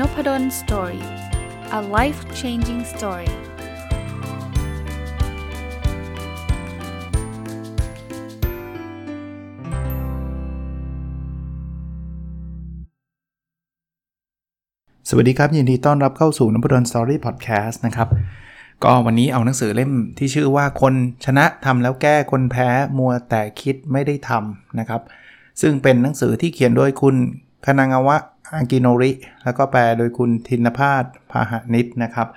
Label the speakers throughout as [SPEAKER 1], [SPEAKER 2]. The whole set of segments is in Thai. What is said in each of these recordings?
[SPEAKER 1] Nopadol Story a life changing story สวัสดีครับ ยินดีต้อนรับเข้าสู่ Nopadol Story Podcast นะครับ ก็วันนี้เอาหนังสือเล่มที่ชื่อว่าคนชนะทำแล้วแก้คนแพ้มัวแต่คิดไม่ได้ทำนะครับ ซึ่งเป็นหนังสือที่เขียนโดยคุณ คณางาวะอากิโนริ แล้วก็แปลโดยคุณธินพาสพาหนิตนะครับ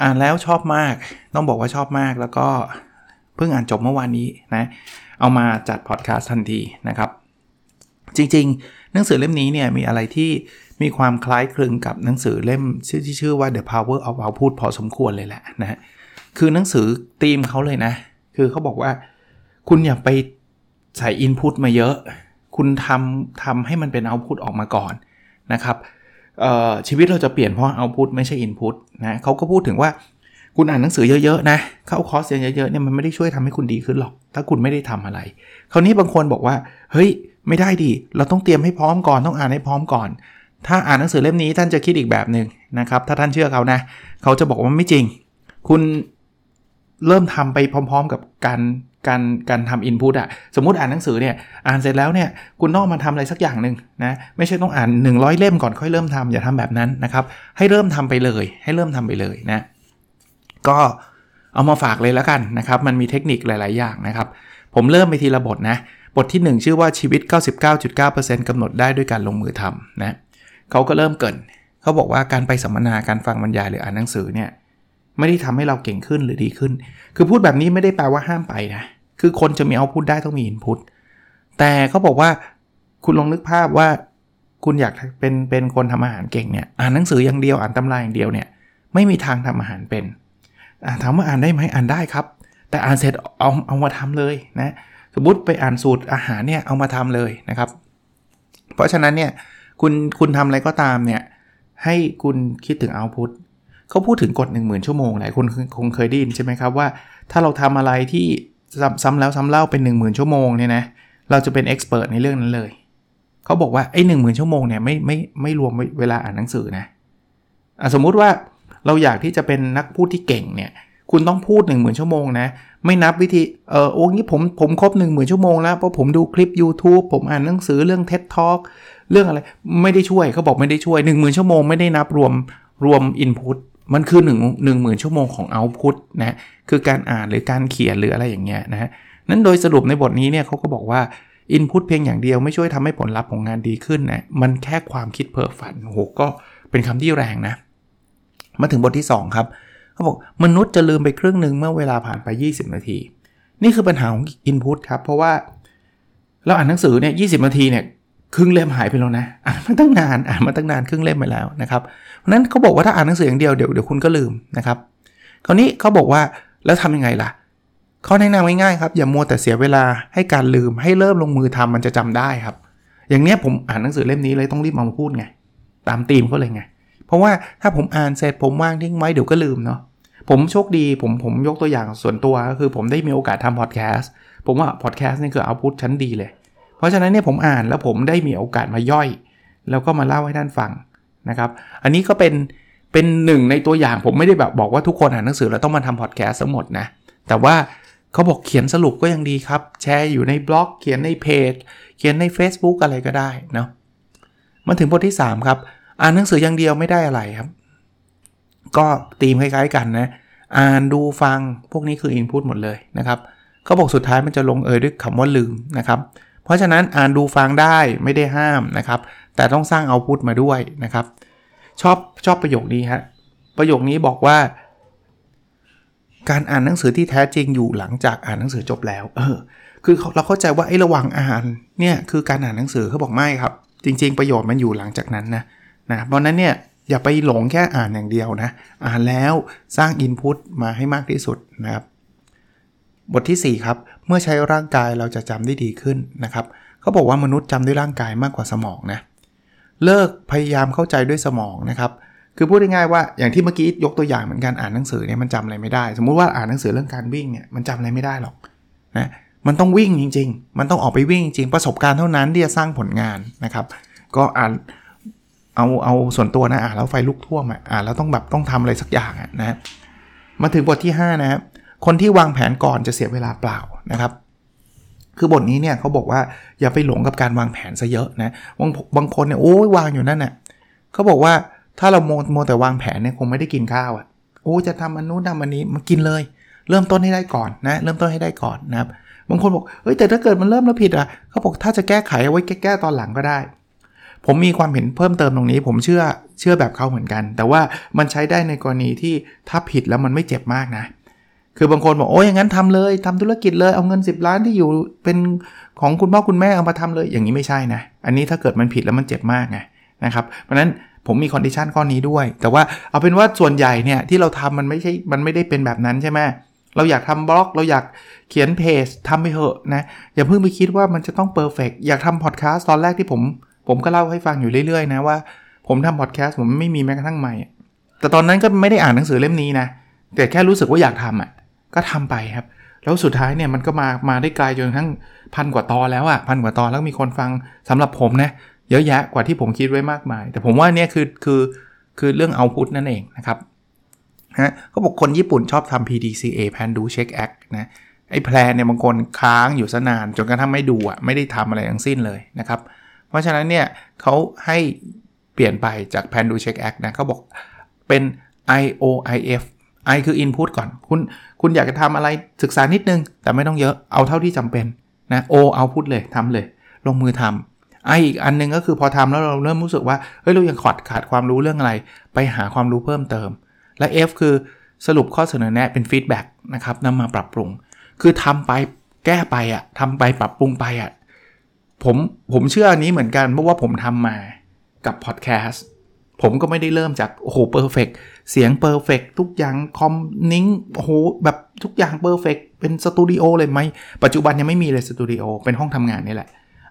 [SPEAKER 1] อ่านแล้วชอบมาก ต้องบอกว่าชอบมากแล้วก็เพิ่งอ่านจบเมื่อวานนี้นะ เอามาจัดพอดแคสต์ทันทีนะครับ จริงๆ หนังสือเล่มนี้เนี่ยมีอะไรที่มีความคล้ายคลึงกับหนังสือเล่มชื่อที่ชื่อว่า The Power of Output พอสมควรเลยแหละนะคือหนังสือธีมเขาเลยนะ คือเขาบอกว่าคุณอย่าไปใส่อินพุตมาเยอะ คุณทำทำให้มันเป็นเอาพุตออกมาก่อนนะครับชีวิตเราจะเปลี่ยนเพราะเอาพุทไม่ใช่อินพุตนะเขาก็พูดถึงว่าคุณอ่านหนังสือเยอะๆนะเข้าคอร์สเยอะๆเนี่ยมันไม่ได้ช่วยทำให้คุณดีขึ้นหรอก ถ้าคุณไม่ได้ทำอะไร คราวนี้บางคนบอกว่า เฮ้ย ไม่ได้ดีเราต้องเตรียมให้พร้อมก่อนต้องอ่านให้พร้อมก่อน ถ้าอ่านหนังสือเล่มนี้ท่านจะคิดอีกแบบหนึ่งนะครับถ้าท่านเชื่อเขานะ เขาจะบอกว่าไม่จริง คุณ เริ่มทำไปพร้อม ๆ กับการการการทำอินพุตอะสมมติอ่านหนังสือเนี่ยอ่านเสร็จแล้วเนี่ยคุณต้องมาทำอะไรสักอย่างหนึ่งนะไม่ใช่ต้องอ่าน 100 เล่มก่อนค่อยเริ่มทำอย่าทำแบบนั้นนะครับ ให้เริ่มทำไปเลย ให้เริ่มทำไปเลยนะก็เอามาฝากเลยแล้วกันนะครับ มันมีเทคนิคหลาย ๆ อย่างนะครับ ผมเริ่มไปทีละบทนะ บทที่ 1 ชื่อว่าชีวิต 99.9%กำหนดได้ด้วยการลงมือทำนะเขาก็เริ่มเกินเขาบอกว่าการไปสัมมนาการฟังบรรยายหรืออ่านหนังสือเนี่ย ไม่ได้ทำให้เราเก่งขึ้นหรือดีขึ้น คือพูดแบบนี้ไม่ได้แปลว่าห้ามไปนะ คือคนจะมีเอาพุทได้ต้องมีอินพุตแต่เขาบอกว่าคุณลองนึกภาพว่าคุณอยากเป็นเป็นคนทำอาหารเก่งเนี่ยอ่านหนังสืออย่างเดียวอ่านตำราอย่างเดียวเนี่ยไม่มีทางทำอาหารเป็นถามว่าอ่านได้ไหมอ่านได้ครับ แต่อ่านเสร็จเอาเอามาทำเลยนะสมมติไปอ่านสูตรอาหารเนี่ยเอามาทำเลยนะครับ เพราะฉะนั้นเนี่ยคุณคุณทำอะไรก็ตามเนี่ยให้คุณคิดถึงเอาพุท เขาพูดถึงกฎ1 0,000 ชั่วโมงหลายคนคงเคยได้ยินใช่ไหมครับว่า ถ้าเราทำอะไรที่ซ้ำแล้วซ้ำเล่าเป็น 1 0,000 ชั่วโมงเนี่ยนะเราจะเป็นเอ็กซ์เพรสในเรื่องนั้นเลยเขาบอกว่าไอ้หนึ่งหมื่นชั่วโมงเนี่ยไม่ไม่ไม่รวมเวลาอ่านหนังสือนะสมมุติว่าเราอยากที่จะเป็นนักพูดที่เก่งเนี่ยคุณต้องพูด 1 0,000 ชั่วโมงนะ ไม่นับวิธีเออโอ้งี้ผมผมครบ 1 0,000 ชั่วโมงแล้ว เพราะผมดูคลิป YouTube ผมอ่านหนังสือเรื่อง TED Talk เรื่องอะไร ไม่ได้ช่วยเขาบอกไม่ได้ช่วย 1 0,000 ชั่วโมงไม่ได้นับรวมรวม Input มันคือ1 1 0,000 ชั่วโมงของเอาพุตนะคือการอ่านหรือการเขียนหรืออะไรอย่างเงี้ยนะนั้นโดยสรุปในบทนี้เนี่ยเขาก็บอกว่าอินพุตเพียงอย่างเดียวไม่ช่วยทำให้ผลลัพธ์ของงานดีขึ้นนะมันแค่ความคิดเพ้อฝันโหก็เป็นคำที่แรงนะ มาถึงบทที่ 2 ครับเขาบอกมนุษย์จะลืมไปครึ่งหนึ่งเมื่อเวลาผ่านไป 20 นาที นี่คือปัญหาของอินพุตครับ เพราะว่าเราอ่านหนังสือเนี่ยยีนาทีเนี่ย ครึ่งเล่มหายไปแล้วนะอ่านมาตั้งนานอ่านมาตั้งนานครึ่งเล่มไปแล้วนะครับเพราะนั้นเขาบอกว่าถ้าอ่านหนังสืออย่างเดียวเดี๋ยวเดี๋ยวคุณก็ลืมนะครับคราวนี้เขาบอกว่าแล้วทำยังไงล่ะเข้อแนะนำง่ายๆครับอย่ามัวแต่เสียเวลาให้การลืมให้เริ่มลงมือทำมันจะจำได้ครับ อย่างเนี้ยผมอ่านหนังสือเล่มนี้เลยต้องรีบมาพูดไงตามธีมเขาเลยไงเพราะว่าถ้าผมอ่านเสร็จผมว่างทิ้งไว้เดี๋ยวก็ลืมเนาะผมโชคดีผมผมยกตัวอย่างส่วนตัวก็คือผมได้มีโอกาสทำพอดแคสต์ผมว่าพอดแคสต์นี่คือเอาพุทชั้นดีเลย เพราะฉะนั้นเนี่ยผมอ่านแล้วผมได้มีโอกาสมาย่อย แล้วก็มาเล่าให้ท่านฟังนะครับ อันนี้ก็เป็นเป็นหนึ่งในตัวอย่างผมไม่ได้แบบบอกว่าทุกคนอ่านหนังสือแล้วต้องมาทำพอดแคสต์ทั้งหมดนะ แต่ว่าเขาบอกเขียนสรุปก็ยังดีครับ แชร์อยู่ในบล็อก เขียนในเพจ เขียนใน Facebook อะไรก็ได้เนาะมาถึงบทที่ 3 ครับ อ่านหนังสืออย่างเดียวไม่ได้อะไรครับ ก็ตีมคล้ายๆกันนะ อ่านดูฟังพวกนี้คืออินพุตหมดเลยนะครับเขาบอกสุดท้ายมันจะลงเอยด้วยคำว่าลืมนะครับ ราะฉะนั้นอ่านดูฟังได้ไม่ได้ห้ามนะครับ แต่ต้องสร้างเอาพุทมาด้วยนะครับ ชอบชอบประโยคนี้ฮะประโยคนี้บอกว่า การอ่านหนังสือที่แท้จริงอยู่หลังจากอ่านหนังสือจบแล้ว เออ คือเราเข้าใจว่าไอ้ระหว่างอ่านเนี่ยคือการอ่านหนังสือเขาบอกไม่ครับ จริง ๆ ประโยชน์มันอยู่หลังจากนั้นนะนะเพราะนั้นเนี่ยอย่าไปหลงแค่อ่านอย่างเดียวนะ อ่านแล้วสร้างอินพุตมาให้มากที่สุดนะครับ บทที่ 4 ครับ เมื่อใช้ร่างกายเราจะจำได้ดีขึ้นนะครับเขาบอกว่ามนุษย์จำด้วยร่างกายมากกว่าสมองนะเลิกพยายามเข้าใจด้วยสมองนะครับคือพูดง่ายๆว่าอย่างที่เมื่อกี้ยกตัวอย่างเหมือนกันอ่านหนังสือเนี่ยมันจำอะไรไม่ได้ สมมุติว่าอ่านหนังสือเรื่องการวิ่งเนี่ยมันจำอะไรไม่ได้หรอกนะมันต้องวิ่งจริง ๆ มันต้องออกไปวิ่งจริงประสบการณ์เท่านั้นที่จะสร้างผลงานนะครับ ก็อ่านเอาเอาส่วนตัวนะอ่านแล้วไฟลุกท่วมอะอ่านแล้วต้องแบบต้องทำอะไรสักอย่างอะนะมาถึงบทที่ 5 นะครับ คนที่วางแผนก่อนจะเสียเวลาเปล่านะครับคือบทนี้เนี่ยเขาบอกว่าอย่าไปหลงกับการวางแผนซะเยอะนะบางบางคนเนี่ยโอ้ยวางอยู่นั่นน่ะเขาบอกว่าถ้าเราโมโมแต่วางแผนเนี่ยคงไม่ได้กินข้าวอะโอ้จะทำอันนู้นทำอันนี้มากินเลย เริ่มต้นให้ได้ก่อนนะเริ่มต้นให้ได้ก่อนนะครับบางคนบอกเฮ้ยแต่ถ้าเกิดมันเริ่มแล้วผิดอะเขาบอกถ้าจะแก้ไขเอาไว้แก้ตอนหลังก็ได้ ผมมีความเห็นเพิ่มเติมตรงนี้ ผมเชื่อเชื่อแบบเขาเหมือนกัน แต่ว่ามันใช้ได้ในกรณีที่ถ้าผิดแล้วมันไม่เจ็บมากนะ คือบางคนบอกโอ้ยอย่างนั้นทำเลยทำธุรกิจเลยเอาเงิน 10 ล้านที่อยู่เป็นของคุณพ่อคุณแม่เอามาทำเลยอย่างนี้ไม่ใช่นะอันนี้ถ้าเกิดมันผิดแล้วมันเจ็บมากไงนะครับเพราะนั้นผมมี condition ข้อนี้ด้วย แต่ว่าเอาเป็นว่าส่วนใหญ่เนี่ยที่เราทำมันไม่ใช่มันไม่ได้เป็นแบบนั้นใช่ไหมเราอยากทำบล็อก เราอยากเขียนเพจทำไปเถอะนะอย่าเพิ่งไปคิดว่ามันจะต้อง perfect อยากทำพอดแคสต์ตอนแรกที่ผม ผมก็เล่าให้ฟังอยู่เรื่อยๆนะว่าผมทำพอดแคสต์ผมไม่มีแม้กระทั่งไมค์ แต่ตอนนั้นก็ไม่ได้อ่านหนังสือเล่มนี้นะ แต่แค่รู้สึกว่าอยากทำอะ ก็ทำไปครับ แล้วสุดท้ายเนี่ยมันก็มามาได้ไกลจนทั้งพันกว่าตอนแล้วอะพันกว่าตอนแล้วมีคนฟังสำหรับผมนะเยอะแยะกว่าที่ผมคิดไว้มากมาย แต่ผมว่าเนี่ยคือคือคือเรื่องเอาพุทนั่นเองนะครับฮะเขาบอกคนญี่ปุ่นชอบทำ PDCA Plan Do Check Act นะไอ้แพลนเนี่ยบางคนค้างอยู่ซะนานจนกระทั่งไม่ดูอะไม่ได้ทำอะไรทั้งสิ้นเลยนะครับ เพราะฉะนั้นเนี่ยเขาให้เปลี่ยนไปจาก Plan Do Check Act นะเขาบอกเป็น IOIF I คือ Input ก่อน คุณ คุณอยากจะทำอะไรศึกษานิดนึง แต่ไม่ต้องเยอะ เอาเท่าที่จำเป็นนะ O เอาพุทเลยทำเลย ลงมือทำไออีกอันนึงก็คือพอทำแล้วเราเริ่มรู้สึกว่า เฮ้ย เรายังขาดขาดความรู้เรื่องอะไร ไปหาความรู้เพิ่มเติม และ F คือสรุปข้อเสนอแนะเป็น feedback นะครับนำมาปรับปรุง คือทำไปแก้ไปอะทำไปปรับปรุงไปอะผมผมเชื่ออันนี้เหมือนกันเพราะว่าผมทำมากับพอดแคสต์ ผมก็ไม่ได้เริ่มจากโอ้โห perfect เสียง perfect ทุกอย่างคอมนิ้งโอ้โหแบบทุกอย่าง perfect เป็นสตูดิโอเลยไหมปัจจุบันยังไม่มีเลยสตูดิโอเป็นห้องทำงานนี่แหละ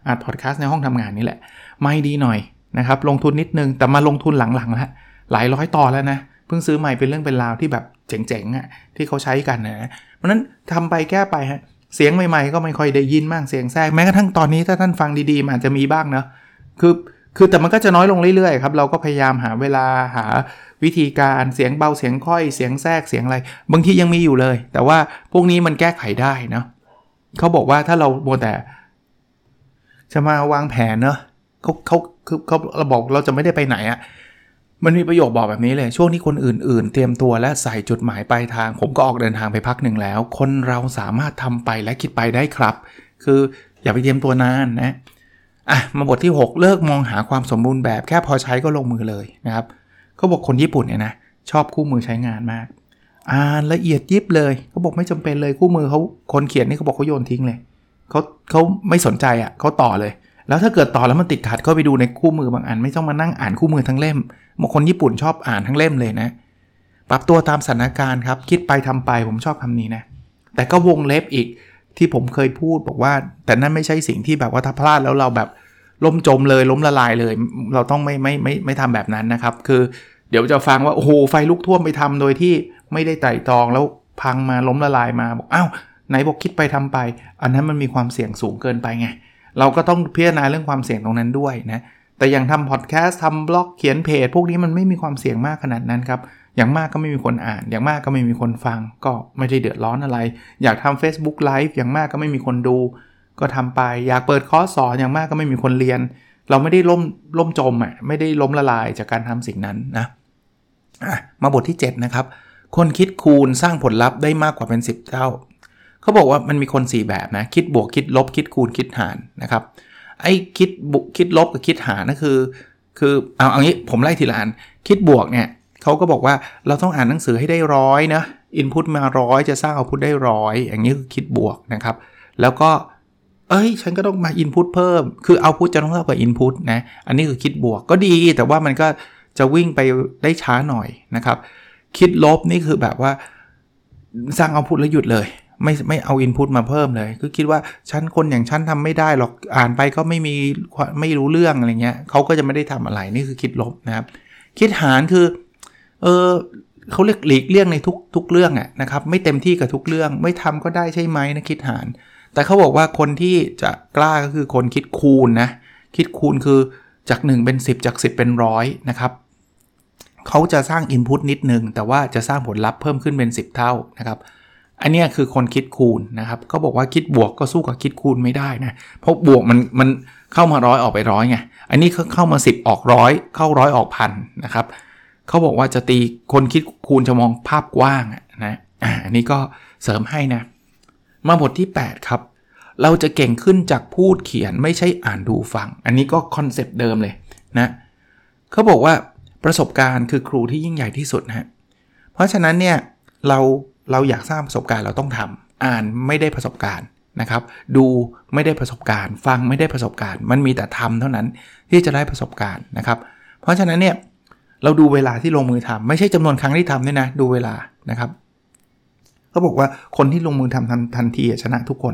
[SPEAKER 1] อัดพอดแคสต์ในห้องทำงานนี่แหละ ไม่ดีหน่อยนะครับลงทุนนิดนึงแต่มาลงทุนหลังๆแล้วหลายร้อยต่อแล้วนะเพิ่งซื้อใหม่เป็นเรื่องเป็นราวที่แบบเจ๋งๆอะ่ะที่เขาใช้กันนะเพราะนั้นทำไปแก้ไปฮะเสียงใหม่ๆ ก็ไม่ค่อยได้ยินบ้างเสียงแทรกแม้กระทั่งตอนนี้ถ้าท่านฟังดีๆมันอาจจะมีบ้างเนาะคือ คือแต่มันก็จะน้อยลงเรื่อยๆครับเราก็พยายามหาเวลาหาวิธีการเสียงเบาเสียงค่อยเสียงแทรกเสียงอะไร บางทียังมีอยู่เลย แต่ว่าพวกนี้มันแก้ไขได้นะเขาบอกว่าถ้าเราโมแต่ จะมาวางแผนเนาะเขาเขาคือเขาเราบอกเราจะไม่ได้ไปไหนอะมันมีประโยคบอกแบบนี้เลย ช่วงที่คนอื่น ๆ เตรียมตัวและใส่จุดหมายปลายทาง ผมก็ออกเดินทางไปพักหนึ่งแล้ว คนเราสามารถทำไปและคิดไปได้ครับ คืออย่าไปเตรียมตัวนานนะ อะมาบทที่ 6 เลิกมองหาความสมบูรณ์แบบแค่พอใช้ก็ลงมือเลยนะครับเขาบอกคนญี่ปุ่นเนี่ยนะชอบคู่มือใช้งานมาก อ่านละเอียดยิบเลยเขาบอกไม่จำเป็นเลยคู่มือเขาคนเขียนนี่เขาบอกเขาโยนทิ้งเลยเขาเขาไม่สนใจอะ่ะเขาต่อเลย แล้วถ้าเกิดต่อแล้วมันติดขัดก็ไปดูในคู่มือบางอัน ไม่ต้องมานั่งอ่านคู่มือทั้งเล่มบางคนญี่ปุ่นชอบอ่านทั้งเล่มเลยนะ ปรับตัวตามสถานการณ์ครับคิดไปทำไปผมชอบคำนี้นะแต่ก็วงเล็บอีก ที่ผมเคยพูดบอกว่า แต่นั่นไม่ใช่สิ่งที่แบบว่าถ้าพลาดแล้วเราแบบล้มจมเลยล้มละลายเลย เราต้องไม่ไม่ไม่ไม่ทำแบบนั้นนะครับ คือเดี๋ยวจะฟังว่า โอ้โหไฟลุกท่วมไปทำโดยที่ไม่ได้ไต่ตองแล้วพังมาล้มละลายมาบอกอ้าวไหนบอกคิดไปทำไป อันนั้นมันมีความเสี่ยงสูงเกินไปไงเราก็ต้องพิจารณาเรื่องความเสี่ยงตรงนั้นด้วยนะแต่อย่างทำพอดแคสต์ทำบล็อกเขียนเพจพวกนี้มันไม่มีความเสี่ยงมากขนาดนั้นครับ อย่างมากก็ไม่มีคนอ่าน อย่างมากก็ไม่มีคนฟัง ก็ไม่ได้เดือดร้อนอะไร อยากทำ Facebook Live อย่างมากก็ไม่มีคนดู ก็ทำไป อยากเปิดคอร์สสอนอย่างมากก็ไม่มีคนเรียน เราไม่ได้ล่มล่มจมอะไม่ได้ล้มละลายจากการทำสิ่งนั้นนะมาบทที่ 7 นะครับ คนคิดคูณสร้างผลลัพธ์ได้มากกว่าเป็น 10 เท่า เขาบอกว่ามันมีคน 4 แบบนะ คิดบวกคิดลบคิดคูณคิดหารนะครับ ไอ้คิดบุคิดลบกับคิดหารนั่นคือ คือเอาเอางี้ผมไล่ทีละอัน คิดบวกเนี่ย เขาก็บอกว่าเราต้องอ่านหนังสือให้ได้ร้อยนะอินพุตมาร้อยจะสร้างเอาพุตได้ร้อยอย่างนี้คือคิดบวกนะครับ แล้วก็เอ้ย ฉันก็ต้องมาอินพุตเพิ่ม คือเอาพุตจะต้องเท่ากับอินพุตนะ อันนี้คือคิดบวกก็ดี แต่ว่ามันก็จะวิ่งไปได้ช้าหน่อยนะครับ คิดลบนี่คือแบบว่าสร้างเอาพุตแล้วหยุดเลย ไม่ไม่เอาอินพุตมาเพิ่มเลย คือคิดว่าฉันคนอย่างฉันทำไม่ได้หรอก อ่านไปก็ไม่มีไม่รู้เรื่องอะไรเงี้ยเขาก็จะไม่ได้ทำอะไร นี่คือคิดลบนะครับ คิดหารคือ เออเขาเรียกหลีกเลี่ยงในทุกทุกเรื่องอะนะครับ ไม่เต็มที่กับทุกเรื่อง ไม่ทำก็ได้ใช่ไหมนะคิดหาร แต่เขาบอกว่าคนที่จะกล้าก็คือคนคิดคูณนะ คิดคูณคือจาก 1 เป็น 10 จาก 10 เป็นร้อยนะครับเขาจะสร้าง Input นิดนึง แต่ว่าจะสร้างผลลัพธ์เพิ่มขึ้นเป็น 10 เท่านะครับ อันนี้คือคนคิดคูณนะครับเขาบอกว่าคิดบวกก็สู้กับคิดคูณไม่ได้นะเพราะบวกมันมันเข้ามาร้อยออกไปร้อยไงอันนี้เข้ามา 10 ออกร้อยเข้าร้อยออกพันนะครับเขาบอกว่าจะตีคนคิดคูณจะมองภาพกว้างนะอันนี้ก็เสริมให้นะ มาบทที่ 8 ครับ เราจะเก่งขึ้นจากพูดเขียนไม่ใช่อ่านดูฟัง อันนี้ก็ concept เดิมเลยนะเขาบอกว่าประสบการณ์คือครูที่ยิ่งใหญ่ที่สุดนะฮะเพราะฉะนั้นเนี่ยเราเราอยากสร้างประสบการณ์เราต้องทำอ่านไม่ได้ประสบการณ์นะครับ ดูไม่ได้ประสบการณ์ ฟังไม่ได้ประสบการณ์ มันมีแต่ทำเท่านั้นที่จะได้ประสบการณ์นะครับ เพราะฉะนั้นเนี่ย เราดูเวลาที่ลงมือทำไม่ใช่จำนวนครั้งที่ทำด้วยนะ ดูเวลานะครับเขาบอกว่าคนที่ลงมือทำทันทันทีชนะทุกคน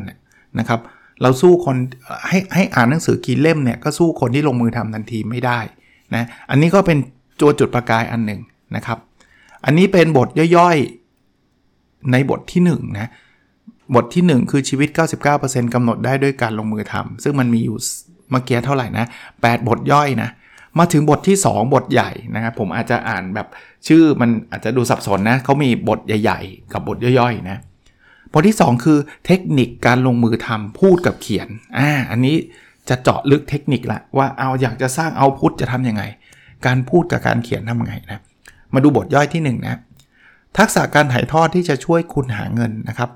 [SPEAKER 1] นะครับ เราสู้คนให้ให้อ่านหนังสือกี่เล่มเนี่ยก็สู้คนที่ลงมือทำทันทีไม่ได้นะอันนี้ก็เป็นตัวจุดประกายอันหนึ่งนะครับ อันนี้เป็นบทย่อยๆในบทที่1นะบทที่ 1 คือชีวิต 99%กำหนดได้ด้วยการลงมือทำซึ่งมันมีอยู่เมื่อกี้เท่าไหร่นะ 8 บทย่อยนะ มาถึงบทที่ 2 บทใหญ่นะครับผมอาจจะอ่านแบบชื่อมันอาจจะดูสับสนนะเขามีบทใหญ่ ๆ กับบทย่อยๆนะบทที่ 2 คือเทคนิคการลงมือทำพูดกับเขียนอ่าอันนี้จะเจาะลึกเทคนิคละว่าเอาอยากจะสร้างเอาพุทจะทํำยังไง การพูดกับการเขียนทำยังไงนะมาดูบทย่อยที่1นนะทักษะการถ่ายทอดที่จะช่วยคุณหาเงินนะครับ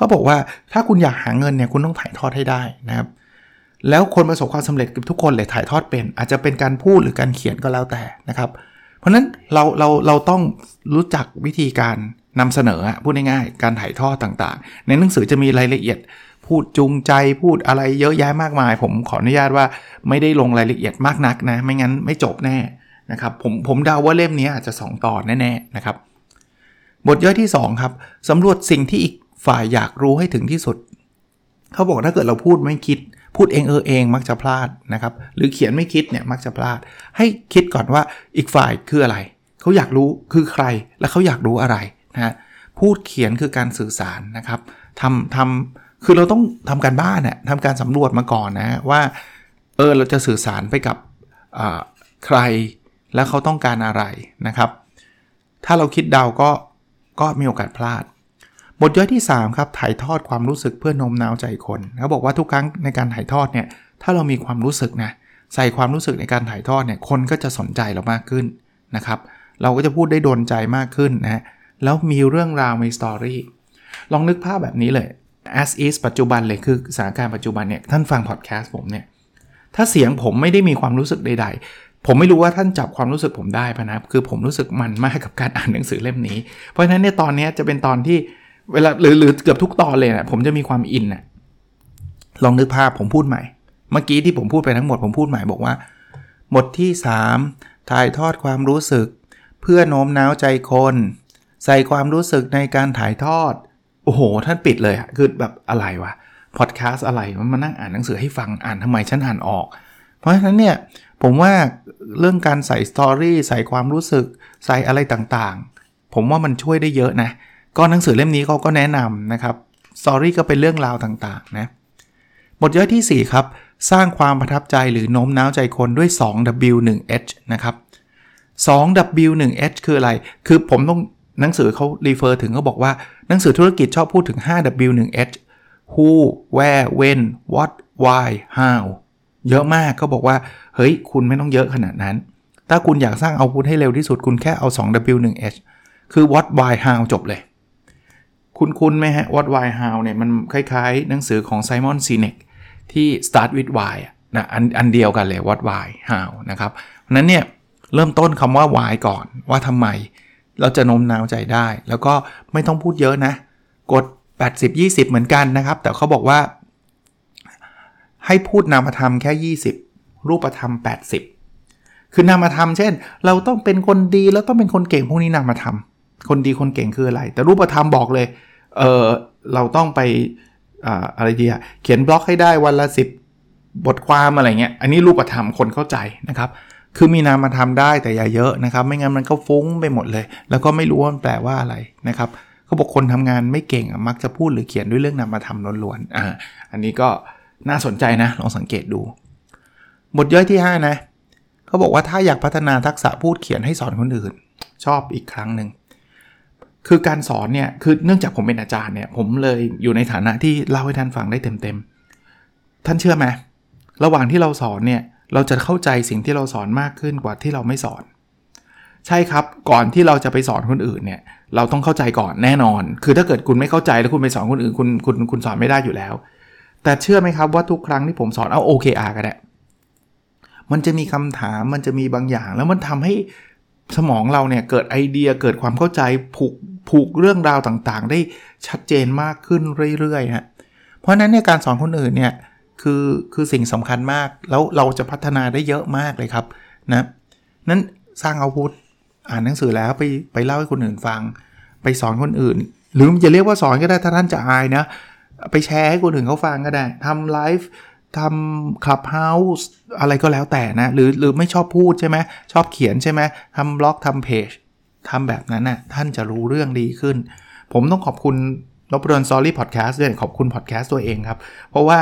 [SPEAKER 1] ก็บอกว่าถ้าคุณอยากหาเงินเนี่ยคุณต้องถ่ายทอดให้ได้นะครับ แล้วคนประสบความสำเร็จกับทุกคนเลยถ่ายทอดเป็น อาจจะเป็นการพูดหรือการเขียนก็แล้วแต่นะครับ เพราะนั้นเราเราเราต้องรู้จักวิธีการนำเสนอพูดง่ายๆการถ่ายทอดต่างๆ ในหนังสือจะมีรายละเอียด พูดจูงใจพูดอะไรเยอะแยะมากมาย ผมขออนุญาตว่าไม่ได้ลงรายละเอียดมากนักนะ ไม่งั้นไม่จบแน่นะครับผมผมเดาว่าเล่มนี้อาจจะ 2 ตอนแน่ๆนะครับ บทย่อยที่ 2 ครับสำรวจสิ่งที่อีกฝ่ายอยากรู้ให้ถึงที่สุด เขาบอกถ้าเกิดเราพูดไม่คิด พูดเองเออเองมักจะพลาดนะครับ หรือเขียนไม่คิดเนี่ยมักจะพลาด ให้คิดก่อนว่าอีกฝ่ายคืออะไร เขาอยากรู้คือใครและเขาอยากรู้อะไรนะพูดเขียนคือการสื่อสารนะครับทำทำคือเราต้องทำการบ้านเนี่ยทำการสำรวจมาก่อนนะว่าเออเราจะสื่อสารไปกับใครแล้วเขาต้องการอะไรนะครับ ถ้าเราคิดเดาก็ก็มีโอกาสพลาด บทย่อยที่ 3 ครับถ่ายทอดความรู้สึกเพื่อโน้มน้าวใจคนเขาบอกว่าทุกครั้งในการถ่ายทอดเนี่ยถ้าเรามีความรู้สึกนะใส่ความรู้สึกในการถ่ายทอดเนี่ยคนก็จะสนใจเรามากขึ้นนะครับเราก็จะพูดได้โดนใจมากขึ้นนะแล้วมีเรื่องราวมีสตอรี่ลองนึกภาพแบบนี้เลย as is ปัจจุบันเลยคือสถานการณ์ปัจจุบันเนี่ยท่านฟังพอดแคสต์ผมเนี่ยถ้าเสียงผมไม่ได้มีความรู้สึกใด ๆ ผมไม่รู้ว่าท่านจับความรู้สึกผมได้ปะนะคือผมรู้สึกมันมากกับการอ่านหนังสือเล่มนี้ เพราะฉะนั้นเนี่ยตอนนี้จะเป็นตอนที่ เวลาหรือหรือเกือบทุกตอนเลยนะผมจะมีความอินนะลองนึกภาพผมพูดใหม่ เมื่อกี้ที่ผมพูดไปทั้งหมดผมพูดใหม่บอกว่าบทที่ 3 ถ่ายทอดความรู้สึก เพื่อโน้มน้าวใจคน ใส่ความรู้สึกในการถ่ายทอด โอ้โห ท่านปิดเลยอะคือแบบอะไรวะพอดแคสต์อะไรมันมานั่งอ่านหนังสือให้ฟังอ่านทำไมฉันอ่านออก เพราะฉะนั้นเนี่ยผมว่าเรื่องการใส่สตอรี่ใส่ความรู้สึก ใส่อะไรต่างๆ ผมว่ามันช่วยได้เยอะนะ ก็หนังสือเล่มนี้เขาก็แนะนำนะครับสตอรี่ก็เป็นเรื่องราวต่างๆนะบทย่อยที่ 4 ครับ สร้างความประทับใจหรือโน้มน้าวใจคนด้วย 2W1H นะครับ 2W1H คืออะไร คือผมต้องหนังสือเขารีเฟอร์ถึงเขาบอกว่า หนังสือธุรกิจชอบพูดถึง 5W1H who where when what why how เยอะมากเขาบอกว่า เฮ้ย คุณไม่ต้องเยอะขนาดนั้น ถ้าคุณอยากสร้างเอาพุทให้เร็วที่สุดคุณแค่เอา 2W1H คือ what why how จบเลย คุณคุณไหมฮะ what why how เนี่ยมันคล้ายๆ หนังสือของ Simon Sinek ที่ start with why นะอันอันเดียวกันเลย what why how นะครับเพราะนั้นเนี่ยเริ่มต้นคำว่า why ก่อนว่าทำไม เราจะโน้มน้าวใจได้ แล้วก็ไม่ต้องพูดเยอะนะ กด 80-20 เหมือนกันนะครับ แต่เขาบอกว่า ให้พูดนามธรรมแค่ 20 รูปธรรม 80 คือนามธรรมเช่น เราต้องเป็นคนดีแล้วต้องเป็นคนเก่งพวกนี้นามธรรม คนดีคนเก่งคืออะไร แต่รูปธรรมบอกเลย เออเราต้องไปอะไรดีอะเขียนบล็อกให้ได้วันละ 10 บทความอะไรเงี้ย อันนี้รูปธรรมคนเข้าใจนะครับ คือมีนามธรรมได้แต่อย่าเยอะนะครับ ไม่งั้นมันก็ฟุ้งไปหมดเลย แล้วก็ไม่รู้ว่ามันแปลว่าอะไรนะครับเขาบอกคนทำงานไม่เก่งมักจะพูดหรือเขียนด้วยเรื่องนามธรรมล้วนๆอ่าอันนี้ก็น่าสนใจนะ ลองสังเกตดู บทย่อยที่ 5 นะเขาบอกว่าถ้าอยากพัฒนาทักษะพูดเขียนให้สอนคนอื่น ชอบอีกครั้งหนึ่ง คือการสอนเนี่ยคือเนื่องจากผมเป็นอาจารย์เนี่ยผมเลยอยู่ในฐานะที่เล่าให้ท่านฟังได้เต็มๆ ท่านเชื่อไหมระหว่างที่เราสอนเนี่ยเราจะเข้าใจสิ่งที่เราสอนมากขึ้นกว่าที่เราไม่สอน ใช่ครับก่อนที่เราจะไปสอนคนอื่นเนี่ยเราต้องเข้าใจก่อนแน่นอน คือถ้าเกิดคุณไม่เข้าใจแล้วคุณไปสอนคนอื่นคุณคุณคุณสอนไม่ได้อยู่แล้ว แต่เชื่อไหมครับว่าทุกครั้งที่ผมสอนเอา OKR ก็ได้มันจะมีคำถามมันจะมีบางอย่างแล้วมันทำให้ สมองเราเนี่ยเกิดไอเดียเกิดความเข้าใจผูกผูกเรื่องราวต่างๆ ได้ชัดเจนมากขึ้นเรื่อยๆฮะเพราะนั้นเนี่ยการสอนคนอื่นเนี่ยคือคือสิ่งสำคัญมาก แล้วเราจะพัฒนาได้เยอะมากเลยครับนะนั้นสร้างอาวุธอ่านหนังสือแล้วไปไปเล่าให้คนอื่นฟัง ไปสอนคนอื่น หรือจะเรียกว่าสอนก็ได้ถ้าท่านจะอายนะ ไปแชร์ให้คนอื่นเขาฟังก็ได้ทำไลฟ์ ทำ Clubhouse อะไรก็แล้วแต่นะ หรือหรือไม่ชอบพูดใช่ไหมชอบเขียนใช่ไหมทำบล็อกทำเพจทำแบบนั้นน่ะท่านจะรู้เรื่องดีขึ้น ผมต้องขอบคุณ Nopadol Story Podcast ด้วยขอบคุณพอดแคสต์ตัวเองครับ เพราะว่า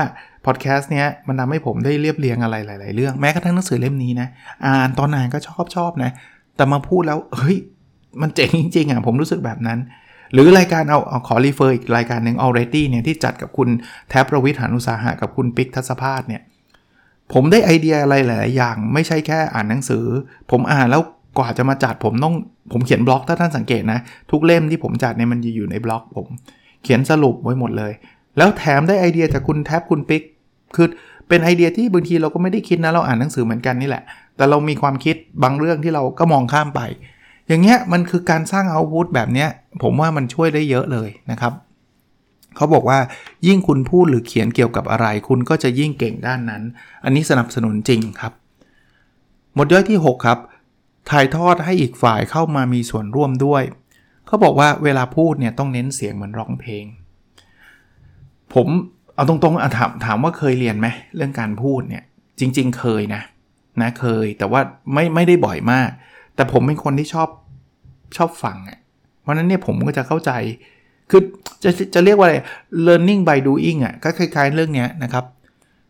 [SPEAKER 1] พอดแคสต์เนี้ยมันทำให้ผมได้เรียบเรียงอะไรหลาย ๆ เรื่อง แม้กระทั่งหนังสือเล่มนี้นะอ่านตอนอ่านก็ชอบชอบนะ แต่มาพูดแล้วเฮ้ยมันเจ๋งจริงๆอะผมรู้สึกแบบนั้น หรือรายการเอาเอาขอ refer อีกรายการหนึ่ง already เนี่ยที่จัดกับคุณแท็ปรวิศ หาญอุตสาหะกับคุณปิ๊กทัศภาสเนี่ยผมได้ไอเดียอะไรหลายอย่าง ไม่ใช่แค่อ่านหนังสือ ผมอ่านแล้วกว่าจะมาจัดผมต้องผมเขียนบล็อกถ้าท่านสังเกตนะ ทุกเล่มที่ผมจัดเนี่ยมันจะอยู่ในบล็อกผม เขียนสรุปไว้หมดเลย แล้วแถมได้ไอเดียจากคุณแท็ปคุณปิ๊กคือเป็นไอเดียที่บางทีเราก็ไม่ได้คิดนะเราอ่านหนังสือเหมือนกันนี่แหละ แต่เรามีความคิดบางเรื่องที่เราก็มองข้ามไป อย่างเงี้ยมันคือการสร้างอาวุธแบบเนี้ยผมว่ามันช่วยได้เยอะเลยนะครับเขาบอกว่ายิ่งคุณพูดหรือเขียนเกี่ยวกับอะไร คุณก็จะยิ่งเก่งด้านนั้น อันนี้สนับสนุนจริงครับ หมดย่อยที่ 6 ครับ ถ่ายทอดให้อีกฝ่ายเข้ามามีส่วนร่วมด้วย เขาบอกว่าเวลาพูดเนี่ยต้องเน้นเสียงเหมือนร้องเพลง ผมเอาตรงๆถามถามว่าเคยเรียนไหมเรื่องการพูดเนี่ยจริง ๆ เคยนะนะเคยแต่ว่าไม่ไม่ได้บ่อยมาก แต่ผมเป็นคนที่ชอบ ชอบฟังอะเพราะนั้นเนี่ยผมก็จะเข้าใจ คือจะจะเรียกว่าอะไร learning by doing อะก็คล้าย ๆ เรื่องนี้นะครับ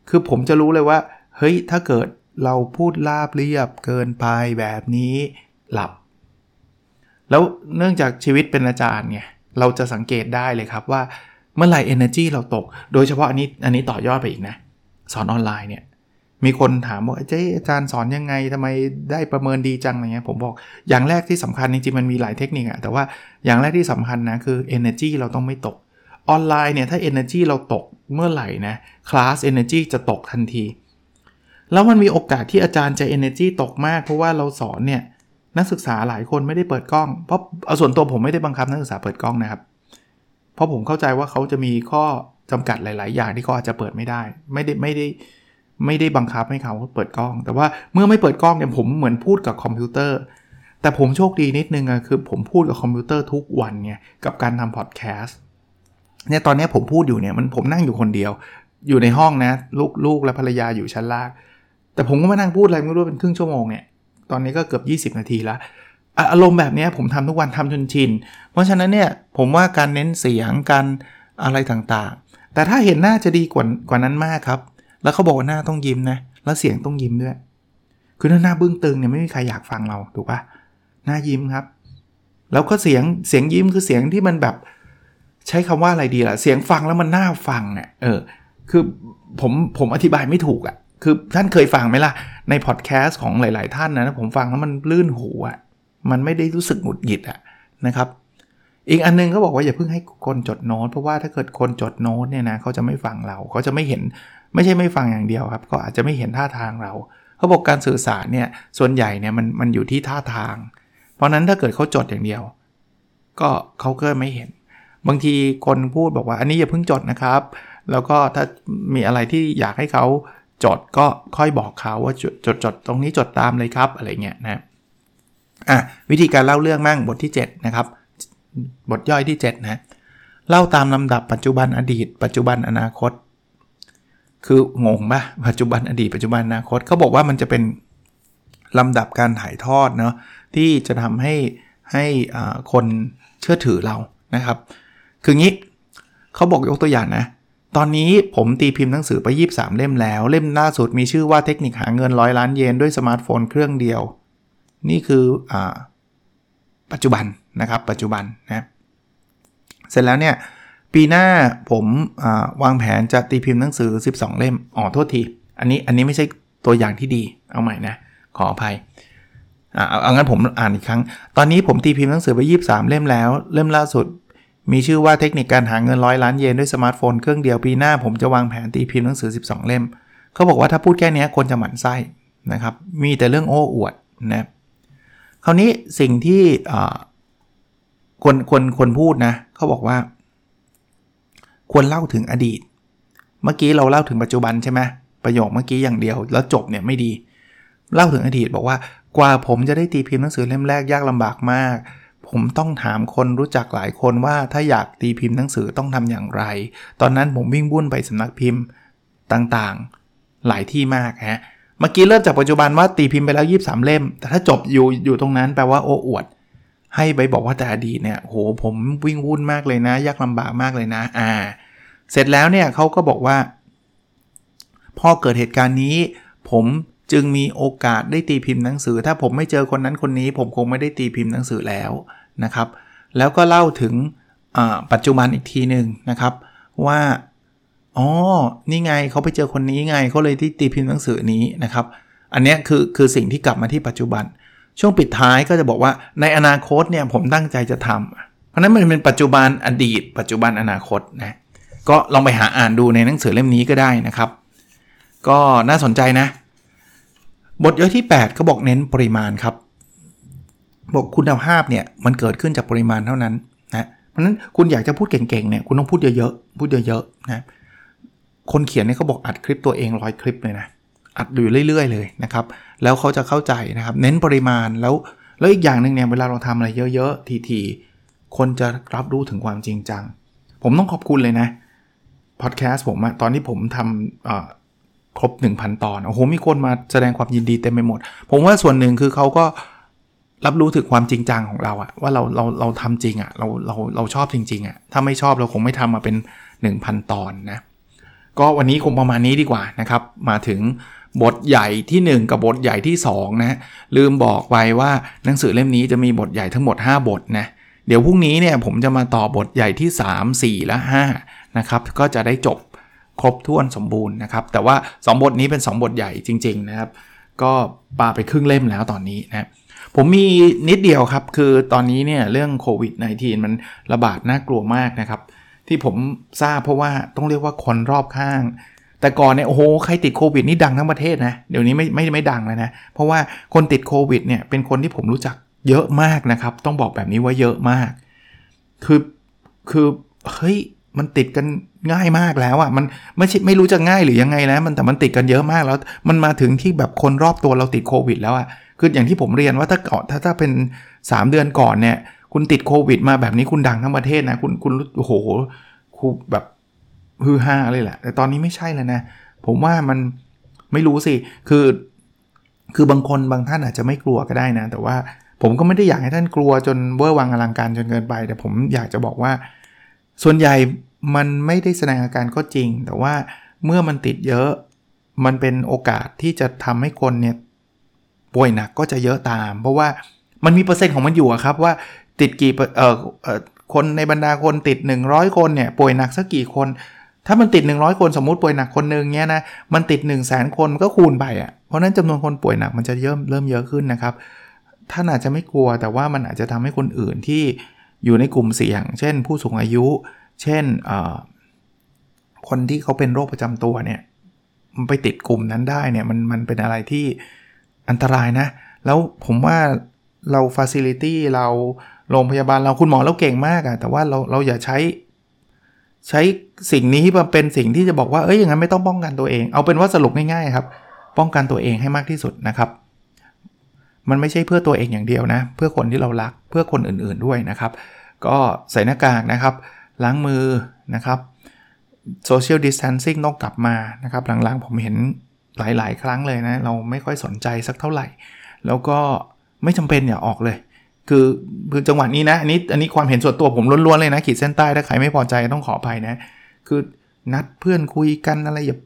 [SPEAKER 1] คือผมจะรู้เลยว่า เฮ้ย ถ้าเกิดเราพูดลาบเรียบเกินไปแบบนี้หลับ แล้วเนื่องจากชีวิตเป็นอาจารย์ไงเราจะสังเกตได้เลยครับว่าเมื่อไหร่ energy เราตก โดยเฉพาะอันนี้อันนี้ต่อยอดไปอีกนะ สอนออนไลน์เนี่ย มีคนถามว่าเจ๊อาจารย์สอนยังไงทำไมได้ประเมินดีจังอะไรเงี้ยผมบอกอย่างแรกที่สำคัญจริงๆมันมีหลายเทคนิคอะแต่ว่าอย่างแรกที่สำคัญนะคือ energy เราต้องไม่ตกออนไลน์เนี่ยถ้า energy เราตกเมื่อไหร่นะคลาส energy จะตกทันที แล้วมันมีโอกาสที่อาจารย์จะ energy ตกมาก เพราะว่าเราสอนเนี่ยนักศึกษาหลายคนไม่ได้เปิดกล้อง เพราะเอาส่วนตัวผมไม่ได้บังคับนักศึกษาเปิดกล้องนะครับ เพราะผมเข้าใจว่าเขาจะมีข้อจำกัดหลาย ๆ อย่างที่เขาอาจจะเปิดไม่ได้ ไม่ได้ไม่ได้ไม่ได้บังคับให้เขาเปิดกล้อง แต่ว่าเมื่อไม่เปิดกล้องเนี่ยผมเหมือนพูดกับคอมพิวเตอร์ แต่ผมโชคดีนิดนึงอะคือผมพูดกับคอมพิวเตอร์ทุกวันเนี่ยกับการทำพอดแคสต์เนี่ยตอนนี้ผมพูดอยู่เนี่ยมันผมนั่งอยู่คนเดียว อยู่ในห้องนะลูกลูกและภรรยาอยู่ชั้นล่างแต่ผมก็มานั่งพูดอะไรไม่รู้เป็นครึ่งชั่วโมงเนี่ยตอนนี้ก็เกือบ 20 นาทีแล้วอารมณ์แบบนี้ผมทำทุกวันทำจนชิน เพราะฉะนั้นเนี่ยผมว่าการเน้นเสียงการอะไรต่างๆ แต่ถ้าเห็นหน้าจะดีกว่ากว่านั้นมากครับ แล้วเขาบอกว่าหน้าต้องยิ้มนะ แล้วเสียงต้องยิ้มด้วย คือถ้าหน้าบึ้งตึงเนี่ยไม่มีใครอยากฟังเราถูกปะหน้ายิ้มครับ แล้วก็เสียงเสียงยิ้มคือเสียงที่มันแบบใช้คำว่าอะไรดีล่ะ เสียงฟังแล้วมันน่าฟังอะเออ คือผมผมอธิบายไม่ถูกอะ คือท่านเคยฟังไหมล่ะ ในพอดแคสต์ของหลาย ๆ ท่านนะผมฟังแล้วมันลื่นหูอะ มันไม่ได้รู้สึกหงุดหงิดอะนะครับ อีกอันนึงเขาบอกว่าอย่าเพิ่งให้คนจดโน้ต เพราะว่าถ้าเกิดคนจดโน้ตเนี่ยนะเขาจะไม่ฟังเราเขาจะไม่เห็น ไม่ใช่ไม่ฟังอย่างเดียวครับก็อาจจะไม่เห็นท่าทางเราเขาบอกการสื่อสารเนี่ยส่วนใหญ่เนี่ยมันมันอยู่ที่ท่าทาง เพราะนั้นถ้าเกิดเขาจดอย่างเดียว ก็เขาก็ไม่เห็น บางทีคนพูดบอกว่าอันนี้อย่าเพิ่งจดนะครับ แล้วก็ถ้ามีอะไรที่อยากให้เขาจดก็ค่อยบอกเขาว่าจดจดจดตรงนี้จดตามเลยครับอะไรเงี้ยนะอะวิธีการเล่าเรื่องมั่งบทที่ 7 นะครับ บทย่อยที่ 7 นะ เล่าตามลำดับปัจจุบันอดีต ปัจจุบันอนาคต คืองงปะปัจจุบันอดีตปัจจุบันอนาคตเขาบอกว่ามันจะเป็นลำดับการถ่ายทอดเนาะที่จะทำให้ให้คนเชื่อถือเรานะครับ คืองี้เขาบอกยกตัวอย่างนะ ตอนนี้ผมตีพิมพ์หนังสือไป 23 เล่มแล้ว เล่มล่าสุดมีชื่อว่าเทคนิคหาเงินร้อยล้านเยนด้วยสมาร์ทโฟนเครื่องเดียว นี่คืออปัจจุบันนะครับ ปัจจุบันนะเสร็จแล้วเนี่ย ปีหน้าผมวางแผนจะตีพิมพ์หนังสือ 12 เล่มอ๋อโทษที อันนี้อันนี้ไม่ใช่ตัวอย่างที่ดี เอาใหม่นะ ขออภัยอ่าเอางั้นผมอ่านอีกครั้ง ตอนนี้ผมตีพิมพ์หนังสือไป 23 เล่มแล้ว เล่มล่าสุด มีชื่อว่าเทคนิคการหาเงินร้อยล้านเยนด้วยสมาร์ทโฟนเครื่องเดียวปีหน้าผมจะวางแผนตีพิมพ์หนังสือ 12 เล่ม เขาบอกว่าถ้าพูดแค่นี้คนจะหมั่นไส้นะครับ มีแต่เรื่องโอ้อวดนะคราวนี้สิ่งที่คนคนคนพูดนะเขาบอกว่า ควรเล่าถึงอดีต เมื่อกี้เราเล่าถึงปัจจุบันใช่ไหมประโยคเมื่อกี้อย่างเดียว แล้วจบเนี่ยไม่ดี เล่าถึงอดีตบอกว่ากว่าผมจะได้ตีพิมพ์หนังสือเล่มแรกยากลำบากมาก ผมต้องถามคนรู้จักหลายคนว่าถ้าอยากตีพิมพ์หนังสือต้องทำอย่างไร ตอนนั้นผมวิ่งบุ่นไปสำนักพิมพ์ต่างๆ หลายที่มากฮะเมื่อกี้เริ่มจากปัจจุบันว่าตีพิมพ์ไปแล้ว 23 เล่ม แต่ถ้าจบอยู่อยู่ตรงนั้นแปลว่าโอ้อวด ให้ไปบอกว่าแต่อดีตเนี่ยโหผมวิ่งวุ่นมากเลยนะ ยากลำบากมากเลยนะ อ่า เสร็จแล้วเนี่ยเขาก็บอกว่า พอเกิดเหตุการณ์นี้ ผมจึงมีโอกาสได้ตีพิมพ์หนังสือ ถ้าผมไม่เจอคนนั้นคนนี้ ผมคงไม่ได้ตีพิมพ์หนังสือแล้วนะครับ แล้วก็เล่าถึงปัจจุบันอีกทีหนึ่งนะครับ ว่าอ๋อนี่ไงเขาไปเจอคนนี้ไงเขาเลยที่ตีพิมพ์หนังสือนี้นะครับ อันนี้คือคือสิ่งที่กลับมาที่ปัจจุบัน ช่วงปิดท้ายก็จะบอกว่าในอนาคตเนี่ยผมตั้งใจจะทำเพราะนั้นมันเป็นปัจจุบันอดีต ปัจจุบันอนาคตนะก็ลองไปหาอ่านดูในหนังสือเล่มนี้ก็ได้นะครับ ก็น่าสนใจนะ บทย่อยที่8เขาบอกเน้นปริมาณครับ บอกคุณภาพเนี่ยมันเกิดขึ้นจากปริมาณเท่านั้นนะเพราะนั้นคุณอยากจะพูดเก่งๆเนี่ยคุณต้องพูดเยอะๆพูดเยอะๆนะคนเขียนเนี่ยเขาบอกอัดคลิปตัวเองร้อยคลิปเลยนะอัดอยู่เรื่อย ๆ เลยนะครับ แล้วเขาจะเข้าใจนะครับ เน้นปริมาณแล้วแล้วอีกอย่างหนึ่งเนี่ยเวลาเราทำอะไรเยอะๆทีๆคนจะรับรู้ถึงความจริงจัง ผมต้องขอบคุณเลยนะพอดแคสต์ผมอะตอนที่ผมทำครบ 1,000 ตอน โอ้โห มีคนมาแสดงความยินดีเต็มไปหมด ผมว่าส่วนหนึ่งคือเขาก็รับรู้ถึงความจริงจังของเราอะว่าเราเราเราทำจริงอะเราเราเราชอบจริง ๆอะถ้าไม่ชอบเราคงไม่ทำมาเป็น 1,000 ตอนนะ ก็วันนี้คงประมาณนี้ดีกว่านะครับ มาถึงบทใหญ่ที่ 1 กับบทใหญ่ที่2นะลืมบอกไปว่าหนังสือเล่มนี้จะมีบทใหญ่ทั้งหมด 5 บทนะเดี๋ยวพรุ่งนี้เนี่ยผมจะมาต่อบทใหญ่ที่ 3 4 และ5นะครับก็จะได้จบครบถ้วนสมบูรณ์นะครับ แต่ว่า 2 บทนี้เป็น 2 บทใหญ่จริง ๆ นะครับ ก็ปาไปครึ่งเล่มแล้วตอนนี้นะผมมีนิดเดียวครับ คือตอนนี้เนี่ยเรื่องโควิด -19 มันระบาดน่ากลัวมากนะครับ ที่ผมทราบเพราะว่าต้องเรียกว่าคนรอบข้าง แต่ก่อนเนี่ยโอ้โหใครติดโควิดนี่ดังทั้งประเทศนะเดี๋ยวนี้ไม่ไม่ไม่ดังแล้วนะ เพราะว่าคนติดโควิดเนี่ยเป็นคนที่ผมรู้จักเยอะมากนะครับ ต้องบอกแบบนี้ว่าเยอะมาก คือคือเฮ้ยมันติดกันง่ายมากแล้วอะ่ะมันไม่ใช่ไม่รู้จะง่ายหรือยังไงแล้วมันแต่มันติดกันเยอะมากแล้ว มันมาถึงที่แบบคนรอบตัวเราติดโควิดแล้วอะ่ะคืออย่างที่ผมเรียนว่าถ้าก่อนถ้าถ้าเป็น 3 เดือนก่อนเนี่ย คุณติดโควิด มาแบบนี้คุณดังทั้งประเทศนะ คุณคุณโอ้โหคูแบบฮือฮาเลยแหละแต่ตอนนี้ไม่ใช่แล้วนะ ผมว่ามันไม่รู้สิ คือ คือบางคนบางท่านอาจจะไม่กลัวก็ได้นะ แต่ว่าผมก็ไม่ได้อยากให้ท่านกลัวจนเวอร์วังอลังการจนเกินไป แต่ผมอยากจะบอกว่า ส่วนใหญ่มันไม่ได้แสดงอาการก็จริง แต่ว่าเมื่อมันติดเยอะ มันเป็นโอกาสที่จะทำให้คนเนี่ยป่วยหนักก็จะเยอะตาม เพราะว่ามันมีเปอร์เซ็นต์ของมันอยู่ครับว่า ติดกี่เอ่อคนในบรรดาคนติด 100 คนเนี่ยป่วยหนักสักกี่คน ถ้ามันติด 100 คนสมมติป่วยหนักคนหนึ่งเนี่ยนะมันติด 1 0 0 0 0แสนคนก็คูณไปอะ่ะเพราะนั้นจำนวนคนป่วยหนักมันจะเริ่มเริ่มเยอะขึ้นนะครับท่านอาจจะไม่กลัวแต่ว่ามันอาจจะทำให้คนอื่นที่อยู่ในกลุ่มเสี่ยง เช่น ผู้สูงอายุ เช่นคนที่เขาเป็นโรคประจำตัวเนี่ยมันไปติดกลุ่มนั้นได้เนี่ยมันมันเป็นอะไรที่อันตรายนะ แล้วผมว่าเราฟาซิลิตี้เรา โรงพยาบาลเราคุณหมอเราเก่งมากอะแต่ว่าเราเราอย่าใช้ ใช้สิ่งนี้มาเป็นสิ่งที่จะบอกว่าเอ้ยอย่างนั้นไม่ต้องป้องกันตัวเอง เอาเป็นว่าสรุปง่ายๆครับ ป้องกันตัวเองให้มากที่สุดนะครับ มันไม่ใช่เพื่อตัวเองอย่างเดียวนะ เพื่อคนที่เรารักเพื่อคนอื่นๆด้วยนะครับ ก็ใส่หน้ากากนะครับ ล้างมือนะครับโซเชียลดิส a ทนซิ่งต้องกลับมานะครับ หลังๆผมเห็นหลายๆ ครั้งเลยนะ เราไม่ค่อยสนใจสักเท่าไหร่ แล้วก็ไม่จำเป็นอย่าออกเลย คือคือจังหวะนี้นะอันนี้อันนี้ความเห็นส่วนตัวผมล้วนๆเลยนะขีดเส้นใต้ถ้าใครไม่พอใจต้องขออภัยนะ คือนัดเพื่อนคุยกันอะไรอย่า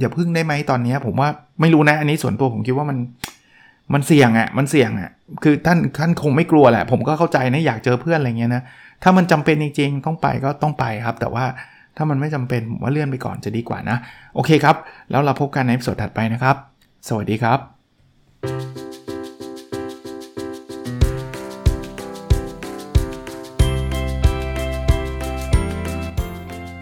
[SPEAKER 1] อย่าพึ่งได้ไหมตอนนี้ผมว่าไม่รู้นะ อันนี้ส่วนตัวผมคิดว่ามันมันเสี่ยงอะ่ะมันเสี่ยงอะ่ะคือท่านท่านคงไม่กลัวแหละ ผมก็เข้าใจนะอยากเจอเพื่อนอะไรเงี้ยนะถ้ามันจำเป็นจริงๆต้องไปก็ต้องไปครับ แต่ว่าถ้ามันไม่จำเป็นผมว่าเลื่อนไปก่อนจะดีกว่านะ โอเคครับ แล้วเราพบกันในสดถัดไปนะครับ สวัสดีครับ